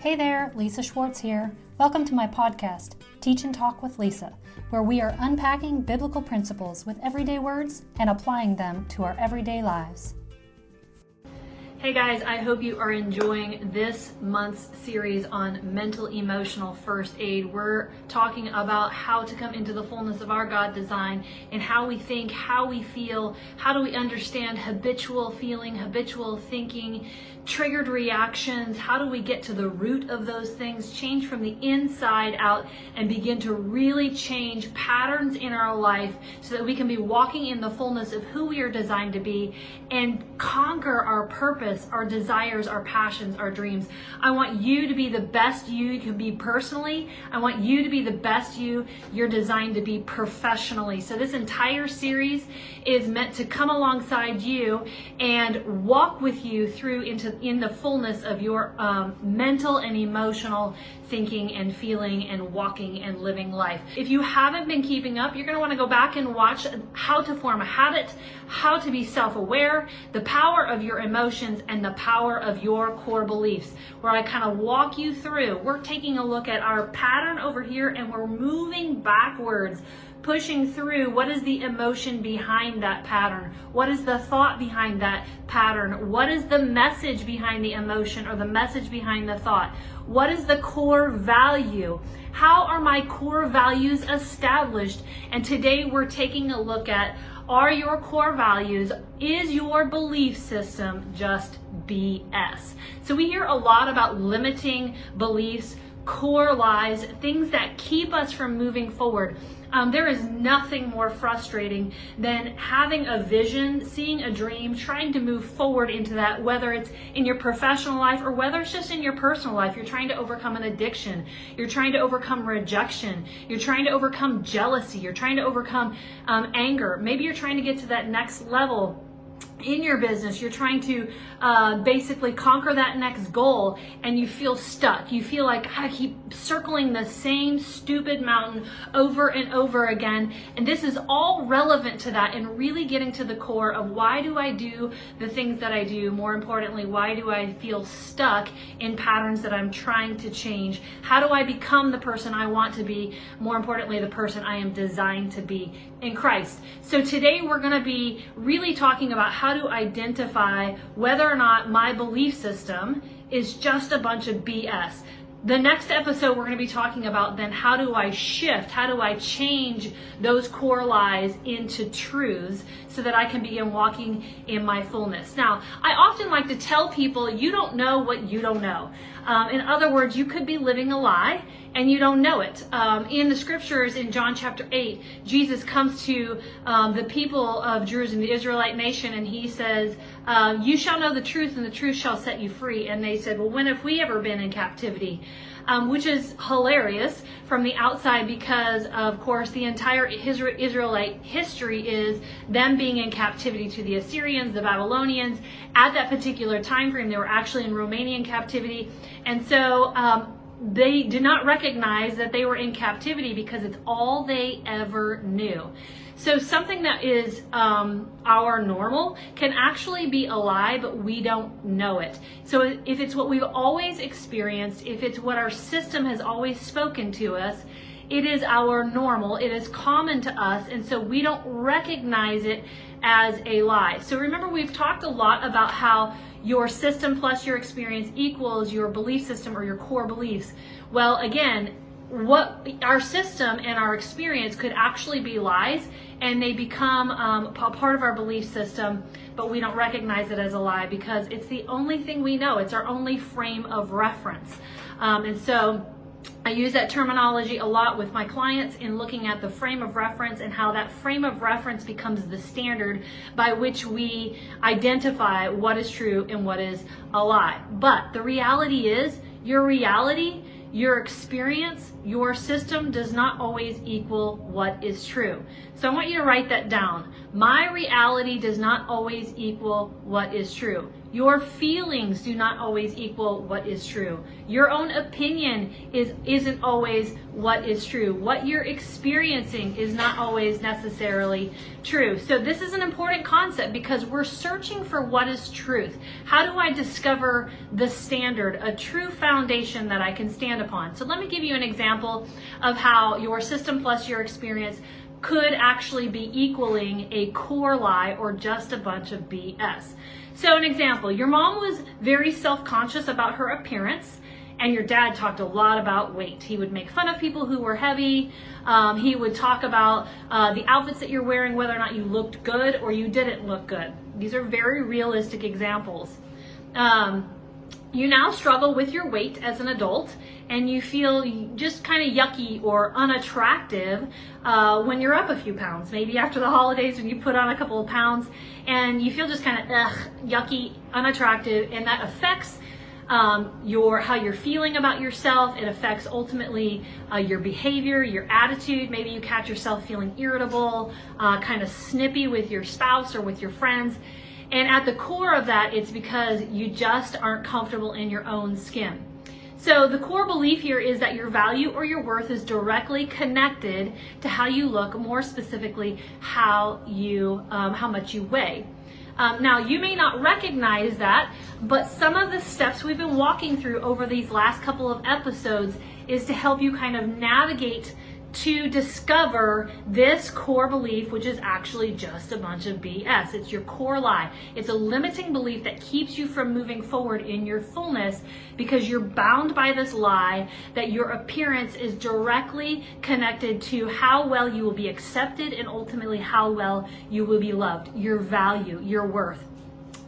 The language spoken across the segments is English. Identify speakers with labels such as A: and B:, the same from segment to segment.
A: Hey there, Lisa Schwartz here. Welcome to my podcast, Teach and Talk with Lisa, where we are unpacking biblical principles with everyday words and applying them to our everyday lives.
B: Hey guys, I hope you are enjoying this month's series on mental emotional first aid. We're talking about how to come into the fullness of our God design and how we think, how we feel, how do we understand habitual feeling, habitual thinking, triggered reactions, how do we get to the root of those things, change from the inside out and begin to really change patterns in our life so that we can be walking in the fullness of who we are designed to be and conquer our purpose purpose, our desires, our passions, our dreams. I want you to be the best you can be personally. I want you to be the best you you're designed to be professionally. So this entire series is meant to come alongside you and walk with you through into in the fullness of your um, mental and emotional thinking and feeling and walking and living life. If you haven't been keeping up, you're going to want to go back and watch how to form a habit, how to be self-aware, the power of your emotions and the power of your core beliefs, where I kind of walk you through. We're taking a look at our pattern over here and we're moving backwards pushing through what is the emotion behind that pattern? What is the thought behind that pattern? What is the message behind the emotion or the message behind the thought? What is the core value? How are my core values established? And today we're taking a look at are your core values, is your belief system just BS? So we hear a lot about limiting beliefs, core lies, things that keep us from moving forward. Um, there is nothing more frustrating than having a vision, seeing a dream, trying to move forward into that, whether it's in your professional life or whether it's just in your personal life. You're trying to overcome an addiction. You're trying to overcome rejection. You're trying to overcome jealousy. You're trying to overcome um, anger. Maybe you're trying to get to that next level in your business, you're trying to uh, basically conquer that next goal and you feel stuck. You feel like I keep circling the same stupid mountain over and over again. And this is all relevant to that and really getting to the core of why do I do the things that I do? More importantly, why do I feel stuck in patterns that I'm trying to change? How do I become the person I want to be? More importantly, the person I am designed to be in Christ. So today we're going to be really talking about how to identify whether or not my belief system is just a bunch of BS. The next episode, we're going to be talking about then how do I shift, how do I change those core lies into truths so that I can begin walking in my fullness. Now, I often like to tell people you don't know what you don't know. Um, in other words, you could be living a lie and you don't know it. Um, in the scriptures in John chapter 8, Jesus comes to um, the people of Jerusalem, the Israelite nation, and he says, uh, You shall know the truth, and the truth shall set you free. And they said, Well, when have we ever been in captivity? Um, which is hilarious from the outside because, of course, the entire Israelite history is them being in captivity to the Assyrians, the Babylonians. At that particular time frame, they were actually in Romanian captivity. And so um, they did not recognize that they were in captivity because it's all they ever knew. So something that is um, our normal can actually be a lie, but we don't know it. So if it's what we've always experienced, if it's what our system has always spoken to us, it is our normal, it is common to us, and so we don't recognize it as a lie. So remember, we've talked a lot about how your system plus your experience equals your belief system or your core beliefs. Well, again, what our system and our experience could actually be lies and they become um, a part of our belief system but we don't recognize it as a lie because it's the only thing we know it's our only frame of reference um, and so I use that terminology a lot with my clients in looking at the frame of reference and how that frame of reference becomes the standard by which we identify what is true and what is a lie. But the reality is, your reality your experience, your system does not always equal what is true. So I want you to write that down. My reality does not always equal what is true. Your feelings do not always equal what is true. Your own opinion is isn't always what is true. What you're experiencing is not always necessarily true. So this is an important concept because we're searching for what is truth. How do I discover the standard, a true foundation that I can stand upon? So let me give you an example of how your system plus your experience could actually be equaling a core lie or just a bunch of BS. So, an example your mom was very self conscious about her appearance, and your dad talked a lot about weight. He would make fun of people who were heavy. Um, he would talk about uh, the outfits that you're wearing, whether or not you looked good or you didn't look good. These are very realistic examples. Um, you now struggle with your weight as an adult and you feel just kind of yucky or unattractive uh, when you're up a few pounds. Maybe after the holidays when you put on a couple of pounds and you feel just kind of ugh, yucky, unattractive, and that affects um, your how you're feeling about yourself. It affects ultimately uh, your behavior, your attitude. Maybe you catch yourself feeling irritable, uh, kind of snippy with your spouse or with your friends. And at the core of that, it's because you just aren't comfortable in your own skin. So the core belief here is that your value or your worth is directly connected to how you look, more specifically, how you, um, how much you weigh. Um, now, you may not recognize that, but some of the steps we've been walking through over these last couple of episodes is to help you kind of navigate to discover this core belief, which is actually just a bunch of BS. It's your core lie. It's a limiting belief that keeps you from moving forward in your fullness because you're bound by this lie that your appearance is directly connected to how well you will be accepted and ultimately how well you will be loved, your value, your worth.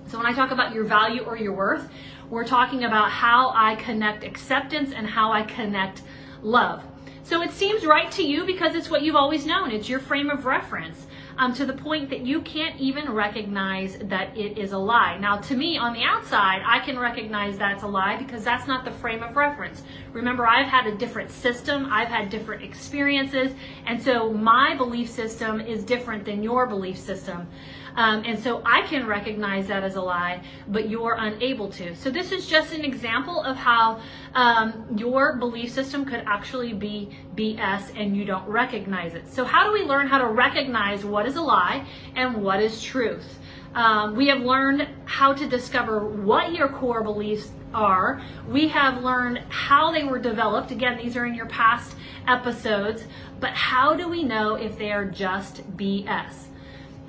B: So when I talk about your value or your worth, we're talking about how I connect acceptance and how I connect love. So it seems right to you because it's what you've always known. It's your frame of reference um, to the point that you can't even recognize that it is a lie. Now, to me, on the outside, I can recognize that's a lie because that's not the frame of reference. Remember, I've had a different system, I've had different experiences, and so my belief system is different than your belief system. Um, and so I can recognize that as a lie, but you're unable to. So this is just an example of how um, your belief system could actually be BS and you don't recognize it. So how do we learn how to recognize what is a lie and what is truth? Um, we have learned how to discover what your core beliefs are. We have learned how they were developed. Again, these are in your past episodes. But how do we know if they are just BS?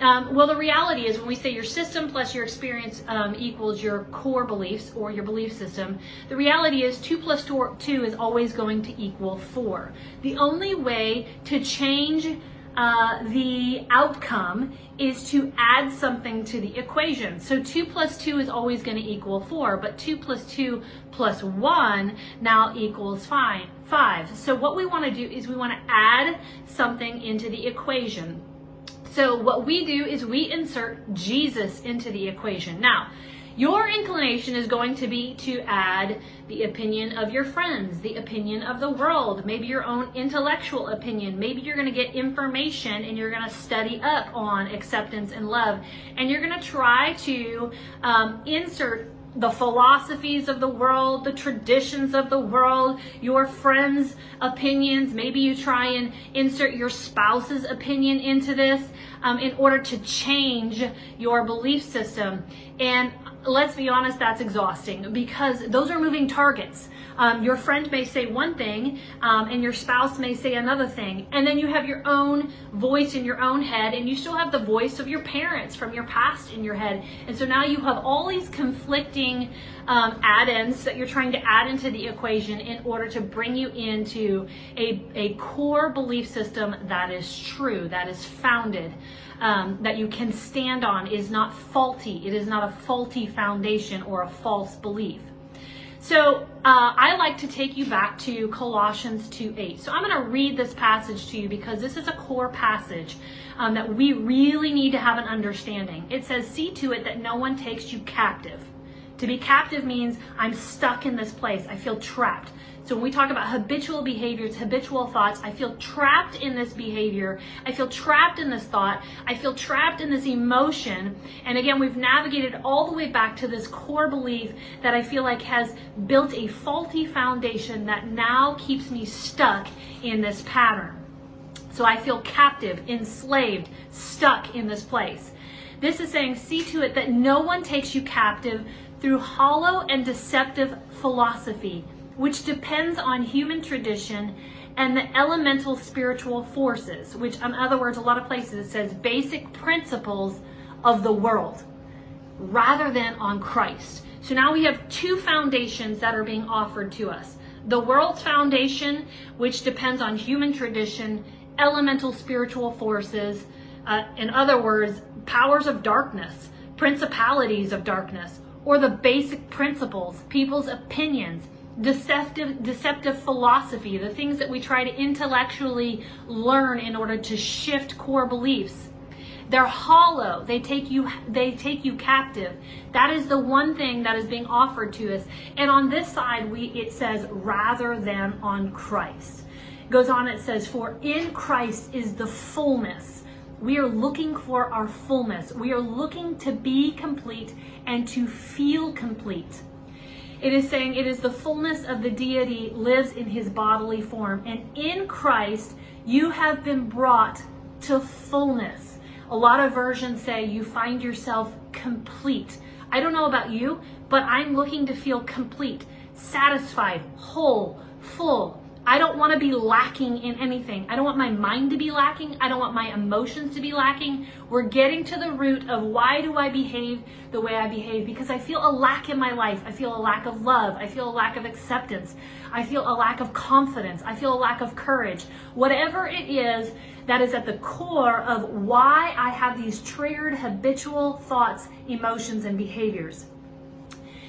B: Um, well, the reality is when we say your system plus your experience um, equals your core beliefs or your belief system, the reality is 2 plus 2 is always going to equal 4. The only way to change uh, the outcome is to add something to the equation. So 2 plus 2 is always going to equal 4, but 2 plus 2 plus 1 now equals 5. 5. So what we want to do is we want to add something into the equation. So what we do is we insert Jesus into the equation. Now, your inclination is going to be to add the opinion of your friends, the opinion of the world, maybe your own intellectual opinion. Maybe you're going to get information and you're going to study up on acceptance and love. And you're going to try to um, insert the philosophies of the world, the traditions of the world, your friends' opinions. Maybe you try and insert your spouse's opinion into this um, in order to change your belief system. And let's be honest, that's exhausting because those are moving targets. Um, your friend may say one thing um, and your spouse may say another thing. And then you have your own voice in your own head and you still have the voice of your parents from your past in your head. And so now you have all these conflicting um, add-ins that you're trying to add into the equation in order to bring you into a, a core belief system that is true, that is founded. Um, that you can stand on is not faulty. It is not a faulty foundation or a false belief. So uh, I like to take you back to Colossians 2:8. So I'm going to read this passage to you because this is a core passage um, that we really need to have an understanding. It says, "See to it that no one takes you captive." To be captive means I'm stuck in this place. I feel trapped. So when we talk about habitual behaviors, habitual thoughts, I feel trapped in this behavior. I feel trapped in this thought. I feel trapped in this emotion. And again, we've navigated all the way back to this core belief that I feel like has built a faulty foundation that now keeps me stuck in this pattern. So I feel captive, enslaved, stuck in this place. This is saying, see to it that no one takes you captive through hollow and deceptive philosophy which depends on human tradition and the elemental spiritual forces, which, in other words, a lot of places it says basic principles of the world rather than on Christ. So now we have two foundations that are being offered to us the world's foundation, which depends on human tradition, elemental spiritual forces, uh, in other words, powers of darkness, principalities of darkness, or the basic principles, people's opinions, deceptive deceptive philosophy, the things that we try to intellectually learn in order to shift core beliefs. They're hollow. They take you they take you captive. That is the one thing that is being offered to us. And on this side we it says rather than on Christ. It goes on it says for in Christ is the fullness. We are looking for our fullness. We are looking to be complete and to feel complete. It is saying it is the fullness of the deity lives in his bodily form. And in Christ, you have been brought to fullness. A lot of versions say you find yourself complete. I don't know about you, but I'm looking to feel complete, satisfied, whole, full, I don't want to be lacking in anything. I don't want my mind to be lacking. I don't want my emotions to be lacking. We're getting to the root of why do I behave the way I behave because I feel a lack in my life. I feel a lack of love. I feel a lack of acceptance. I feel a lack of confidence. I feel a lack of courage. Whatever it is that is at the core of why I have these triggered habitual thoughts, emotions, and behaviors.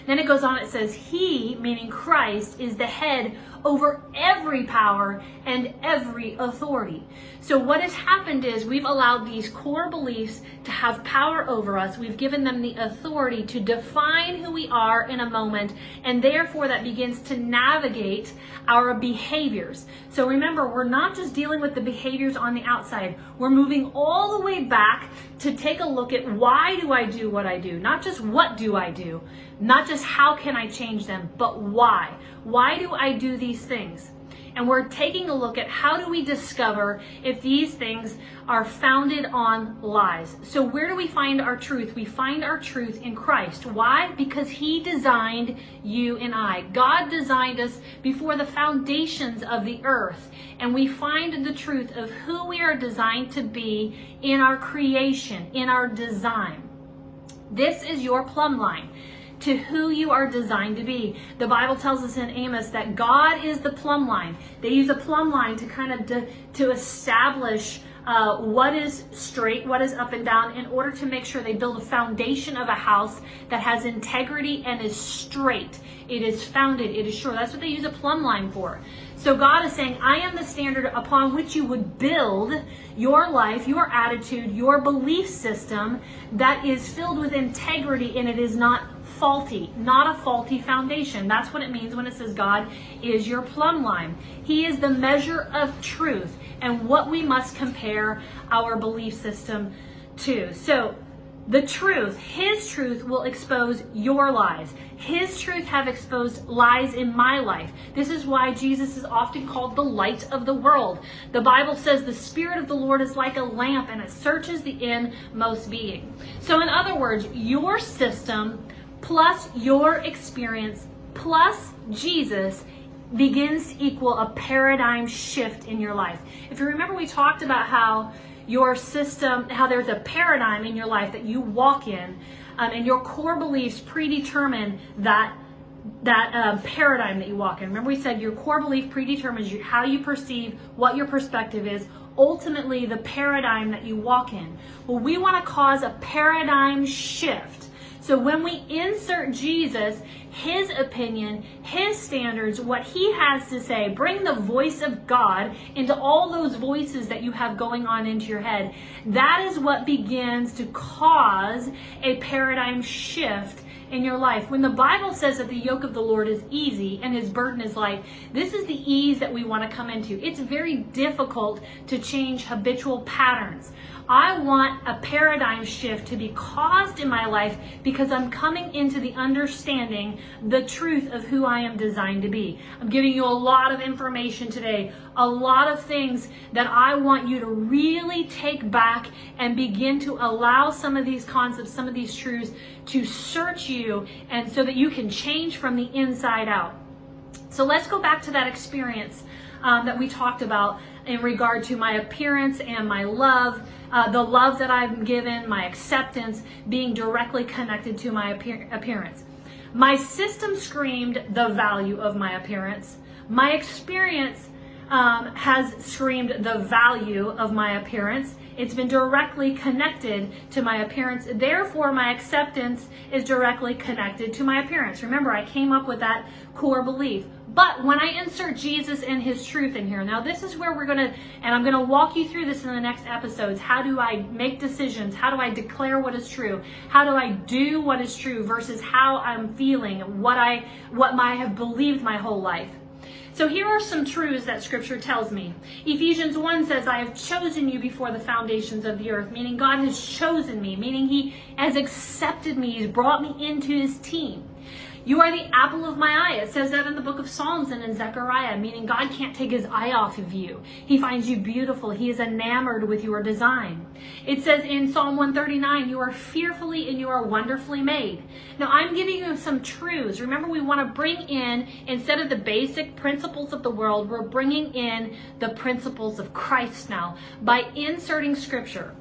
B: Then it goes on, it says, He, meaning Christ, is the head over every power and every authority. So, what has happened is we've allowed these core beliefs to have power over us. We've given them the authority to define who we are in a moment, and therefore that begins to navigate our behaviors. So, remember, we're not just dealing with the behaviors on the outside, we're moving all the way back to take a look at why do I do what I do? Not just what do I do, not just how can I change them, but why. Why do I do these things? And we're taking a look at how do we discover if these things are founded on lies. So, where do we find our truth? We find our truth in Christ. Why? Because He designed you and I. God designed us before the foundations of the earth. And we find the truth of who we are designed to be in our creation, in our design. This is your plumb line to who you are designed to be. The Bible tells us in Amos that God is the plumb line. They use a plumb line to kind of to, establish uh, what is straight, what is up and down, in order to make sure they build a foundation of a house that has integrity and is straight. It is founded, it is sure. That's what they use a plumb line for. So God is saying, I am the standard upon which you would build your life, your attitude, your belief system that is filled with integrity and it is not faulty, not a faulty foundation. That's what it means when it says God is your plumb line. He is the measure of truth and what we must compare our belief system to. So, the truth, his truth will expose your lies. His truth have exposed lies in my life. This is why Jesus is often called the light of the world. The Bible says the spirit of the Lord is like a lamp and it searches the inmost being. So in other words, your system plus your experience plus Jesus begins to equal a paradigm shift in your life. If you remember, we talked about how your system, how there's a paradigm in your life that you walk in, um, and your core beliefs predetermine that that um, paradigm that you walk in. Remember, we said your core belief predetermines you, how you perceive, what your perspective is, ultimately the paradigm that you walk in. Well, we want to cause a paradigm shift so when we insert Jesus, his opinion, his standards, what he has to say, bring the voice of God into all those voices that you have going on into your head, that is what begins to cause a paradigm shift in your life. When the Bible says that the yoke of the Lord is easy and his burden is light, this is the ease that we want to come into. It's very difficult to change habitual patterns. I want a paradigm shift to be caused in my life because I'm coming into the understanding the truth of who I am designed to be. I'm giving you a lot of information today, a lot of things that I want you to really take back and begin to allow some of these concepts, some of these truths to search you and so that you can change from the inside out. So let's go back to that experience um, that we talked about in regard to my appearance and my love, uh, the love that I'm given, my acceptance being directly connected to my appear- appearance. My system screamed the value of my appearance. My experience um, has screamed the value of my appearance. It's been directly connected to my appearance. Therefore, my acceptance is directly connected to my appearance. Remember, I came up with that core belief. But when I insert Jesus and his truth in here, now this is where we're going to, and I'm going to walk you through this in the next episodes. How do I make decisions? How do I declare what is true? How do I do what is true versus how I'm feeling, what I, what I have believed my whole life? So here are some truths that scripture tells me. Ephesians 1 says, I have chosen you before the foundations of the earth, meaning God has chosen me, meaning he has accepted me, he's brought me into his team. You are the apple of my eye. It says that in the book of Psalms and in Zechariah, meaning God can't take his eye off of you. He finds you beautiful. He is enamored with your design. It says in Psalm 139, you are fearfully and you are wonderfully made. Now I'm giving you some truths. Remember, we want to bring in, instead of the basic principles of the world, we're bringing in the principles of Christ now by inserting scripture.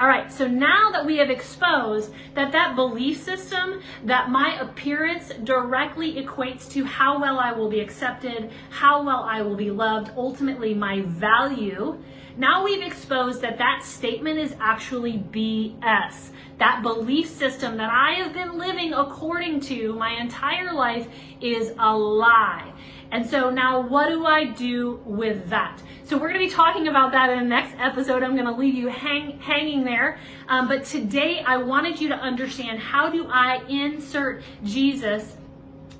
B: All right, so now that we have exposed that that belief system, that my appearance directly equates to how well I will be accepted, how well I will be loved, ultimately my value, now we've exposed that that statement is actually BS. That belief system that I have been living according to my entire life is a lie. And so now what do I do with that? So we're going to be talking about that in the next episode. I'm going to leave you hang, hanging there. Um, but today I wanted you to understand how do I insert Jesus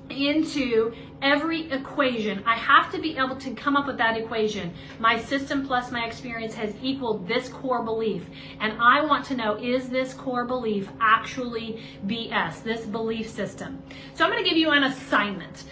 B: into every equation. I have to be able to come up with that equation. My system plus my experience has equaled this core belief. And I want to know, is this core belief actually BS, this belief system? So I'm going to give you an assignment.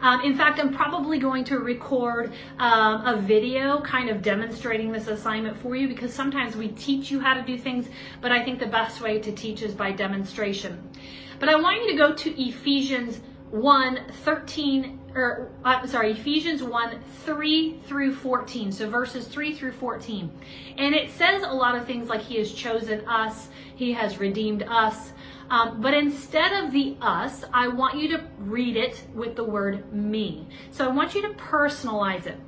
B: Um, in fact, I'm probably going to record um, a video kind of demonstrating this assignment for you because sometimes we teach you how to do things, but I think the best way to teach is by demonstration. But I want you to go to Ephesians 1 13 or I'm sorry, Ephesians 1 3 through 14. So verses 3 through 14. And it says a lot of things like He has chosen us, He has redeemed us. Um, but instead of the us, I want you to read it with the word me. So I want you to personalize it.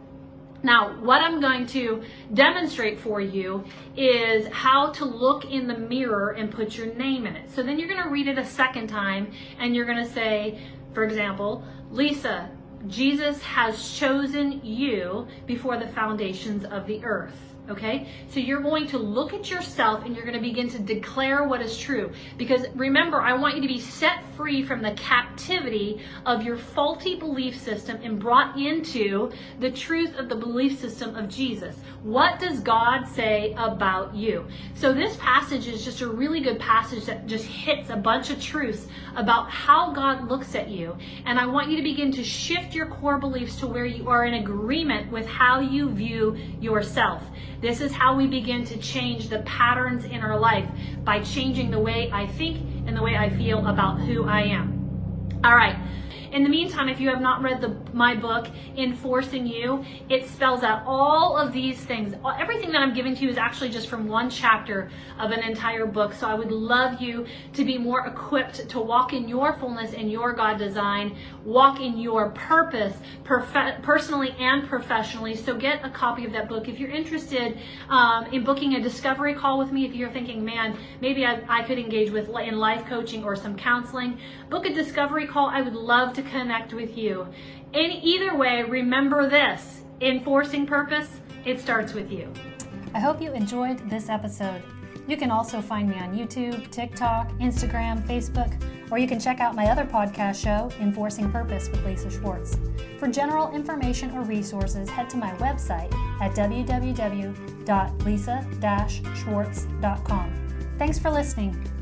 B: Now, what I'm going to demonstrate for you is how to look in the mirror and put your name in it. So then you're going to read it a second time and you're going to say, for example, Lisa, Jesus has chosen you before the foundations of the earth. Okay? So you're going to look at yourself and you're going to begin to declare what is true. Because remember, I want you to be set free from the captivity of your faulty belief system and brought into the truth of the belief system of Jesus. What does God say about you? So this passage is just a really good passage that just hits a bunch of truths about how God looks at you. And I want you to begin to shift your core beliefs to where you are in agreement with how you view yourself. This is how we begin to change the patterns in our life by changing the way I think and the way I feel about who I am. All right. In the meantime, if you have not read the, my book, Enforcing You, it spells out all of these things. Everything that I'm giving to you is actually just from one chapter of an entire book. So I would love you to be more equipped to walk in your fullness and your God design, walk in your purpose, perfe- personally and professionally. So get a copy of that book. If you're interested um, in booking a discovery call with me, if you're thinking, man, maybe I, I could engage with in life coaching or some counseling, book a discovery call. I would love to connect with you. In either way, remember this enforcing purpose, it starts with you.
A: I hope you enjoyed this episode. You can also find me on YouTube, TikTok, Instagram, Facebook, or you can check out my other podcast show, Enforcing Purpose with Lisa Schwartz. For general information or resources, head to my website at www.lisa-schwartz.com. Thanks for listening.